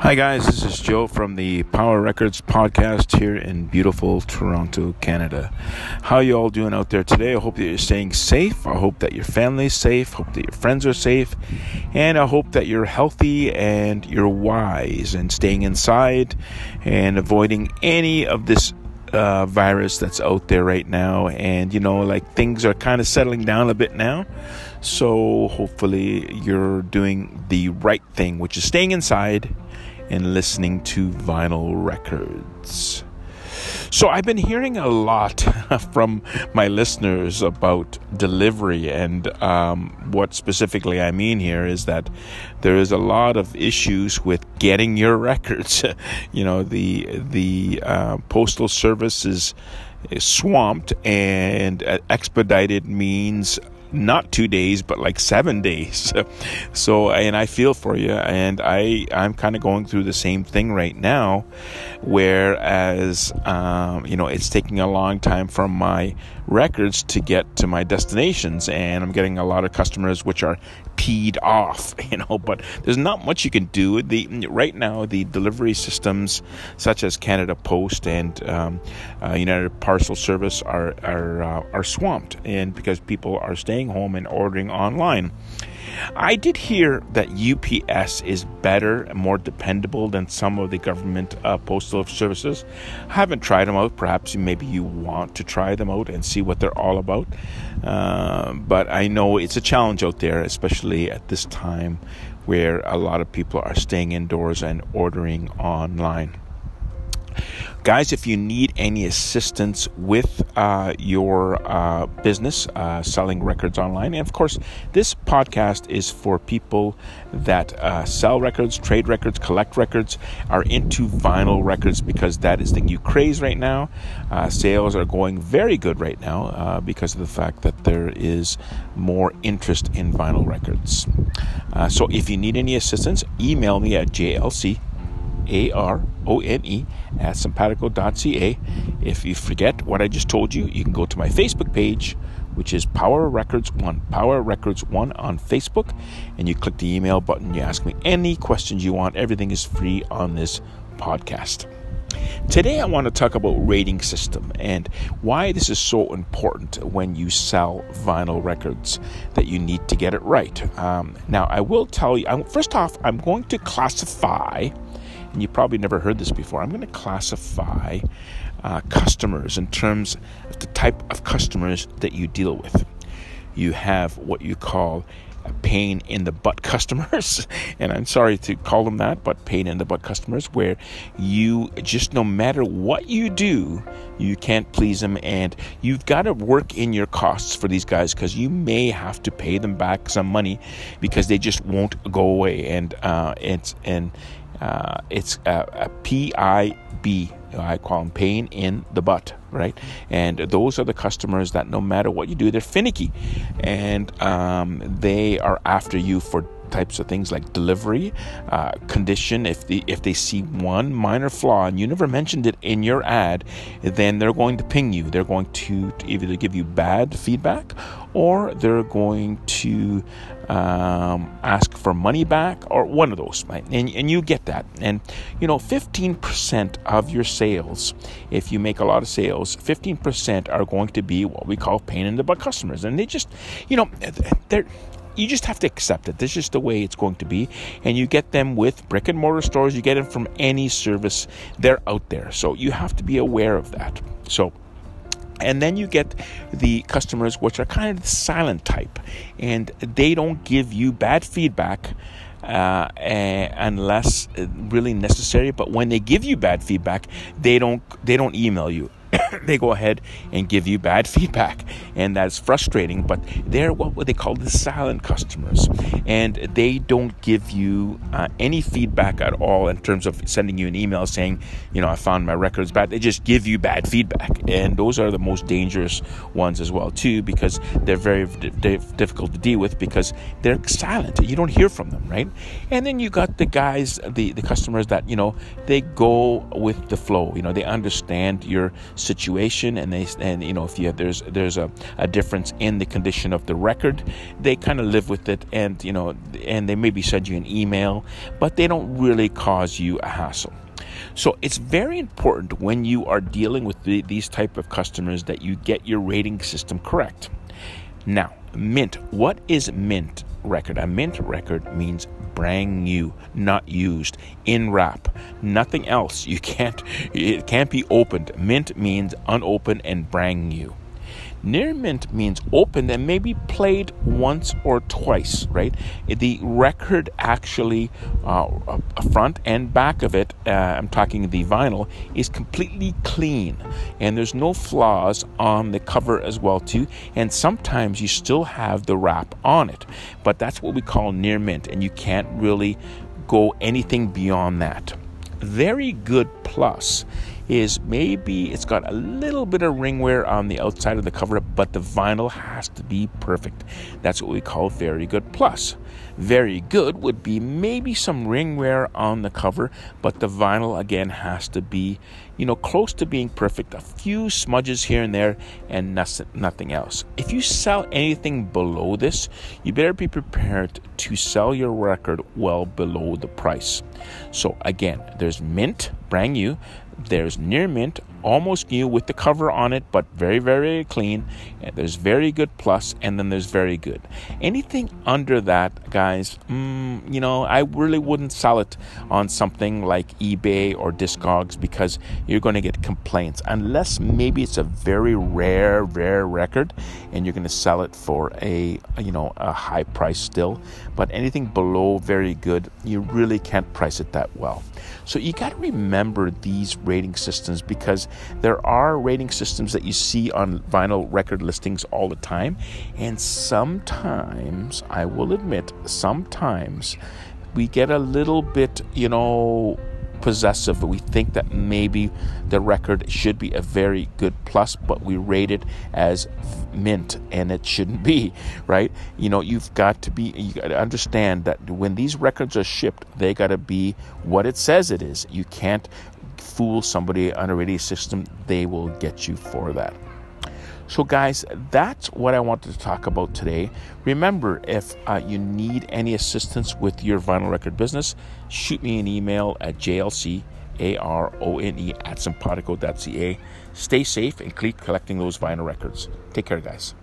Hi, guys. This is Joe from the Power Records podcast here in beautiful Toronto, Canada. How you all doing out there today? I hope that you're staying safe. I hope that your family's safe. Hope that your friends are safe, and I hope that you're healthy and you're wise and staying inside and avoiding any of this uh, virus that's out there right now. And you know, like things are kind of settling down a bit now. So hopefully you're doing the right thing, which is staying inside and listening to vinyl records. So, I've been hearing a lot from my listeners about delivery, and um, what specifically I mean here is that there is a lot of issues with getting your records. you know, the the uh, postal service is, is swamped, and uh, expedited means not two days, but like seven days. so, and I feel for you, and I I'm kind of going through the same thing right now, whereas um, you know it's taking a long time for my records to get to my destinations, and I'm getting a lot of customers which are peed off, you know. But there's not much you can do. The right now the delivery systems such as Canada Post and um, uh, United Parcel Service are are uh, are swamped, and because people are staying home and ordering online. I did hear that UPS is better and more dependable than some of the government uh, postal services. I haven't tried them out. Perhaps maybe you want to try them out and see what they're all about. Uh, but I know it's a challenge out there, especially at this time where a lot of people are staying indoors and ordering online. Guys, if you need any assistance with uh, your uh, business uh, selling records online, and of course, this podcast is for people that uh, sell records, trade records, collect records, are into vinyl records because that is the new craze right now. Uh, sales are going very good right now uh, because of the fact that there is more interest in vinyl records. so, if you need any assistance, email me at jlc a R O N E at sympatico.ca. If you forget what I just told you, you can go to my Facebook page, which is Power Records One. Power Records One on Facebook, and you click the email button. You ask me any questions you want. Everything is free on this podcast. Today, I want to talk about rating system and why this is so important when you sell vinyl records that you need to get it right. Um, now, I will tell you. First off, I'm going to classify and you probably never heard this before. I'm going to classify uh, customers in terms of the type of customers that you deal with. You have what you call pain in the butt customers, and I'm sorry to call them that, but pain in the butt customers, where you just no matter what you do, you can't please them, and you've got to work in your costs for these guys because you may have to pay them back some money because they just won't go away, and uh, it's and uh, it's a, a PIB. I call them pain in the butt, right? And those are the customers that no matter what you do, they're finicky, and um, they are after you for types of things like delivery, uh, condition. If the if they see one minor flaw and you never mentioned it in your ad, then they're going to ping you. They're going to either give you bad feedback or they're going to um, ask for money back or one of those right? and, and you get that and you know 15% of your sales if you make a lot of sales 15% are going to be what we call pain in the butt customers and they just you know they're you just have to accept it. This is the way it's going to be. And you get them with brick and mortar stores, you get them from any service. They're out there. So you have to be aware of that. So and then you get the customers which are kind of the silent type and they don't give you bad feedback uh, unless really necessary but when they give you bad feedback they don't they don't email you they go ahead and give you bad feedback and that's frustrating but they're what they call the silent customers and they don't give you uh, any feedback at all in terms of sending you an email saying you know i found my records bad. They just give you bad feedback and those are the most dangerous ones as well too because they're very d- difficult to deal with because they're silent. You don't hear from them right? And then you got the guys the, the customers that you know they go with the flow. You know they understand your situation and they and you know if you have there's there's a, a difference in the condition of the record they kind of live with it and you know and they maybe send you an email but they don't really cause you a hassle. So it's very important when you are dealing with the, these type of customers that you get your rating system correct. Now mint. What is mint record a mint record means brand new, not used, in wrap, nothing else. You can't, it can't be opened. Mint means unopened and brand new. Near mint means opened and maybe played once or twice, right? The record actually, uh, front and back of it, uh, I'm talking the vinyl, is completely clean and there's no flaws on the cover as well too. And sometimes you still have the wrap on it, but that's what we call near mint, and you can't really go anything beyond that. Very good plus is maybe it's got a little bit of ring wear on the outside of the cover, but the vinyl has to be perfect. That's what we call very good plus. Very good would be maybe some ring wear on the cover, but the vinyl again has to be, you know, close to being perfect. A few smudges here and there, and nothing else. If you sell anything below this, you better be prepared to sell your record well below the price. So again, there's mint, brand new. There's near mint, almost new with the cover on it, but very, very clean. There's very good plus, and then there's very good. Anything under that, guys, mm, you know, I really wouldn't sell it on something like eBay or Discogs because you're going to get complaints. Unless maybe it's a very rare, rare record, and you're going to sell it for a, you know, a high price still. But anything below very good, you really can't price it that well. So you got to remember these rating systems because there are rating systems that you see on vinyl record listings all the time. And sometimes, I will admit, sometimes we get a little bit, you know, possessive. We think that maybe the record should be a very good plus, but we rate it as mint, and it shouldn't be, right? You know, you've got to be, you got to understand that when these records are shipped, they got to be what it says it is. You can't fool somebody on a rating system, they will get you for that. So, guys, that's what I wanted to talk about today. Remember, if uh, you need any assistance with your vinyl record business, shoot me an email at jlcarone at sympatico.ca. Stay safe and keep collecting those vinyl records. Take care, guys.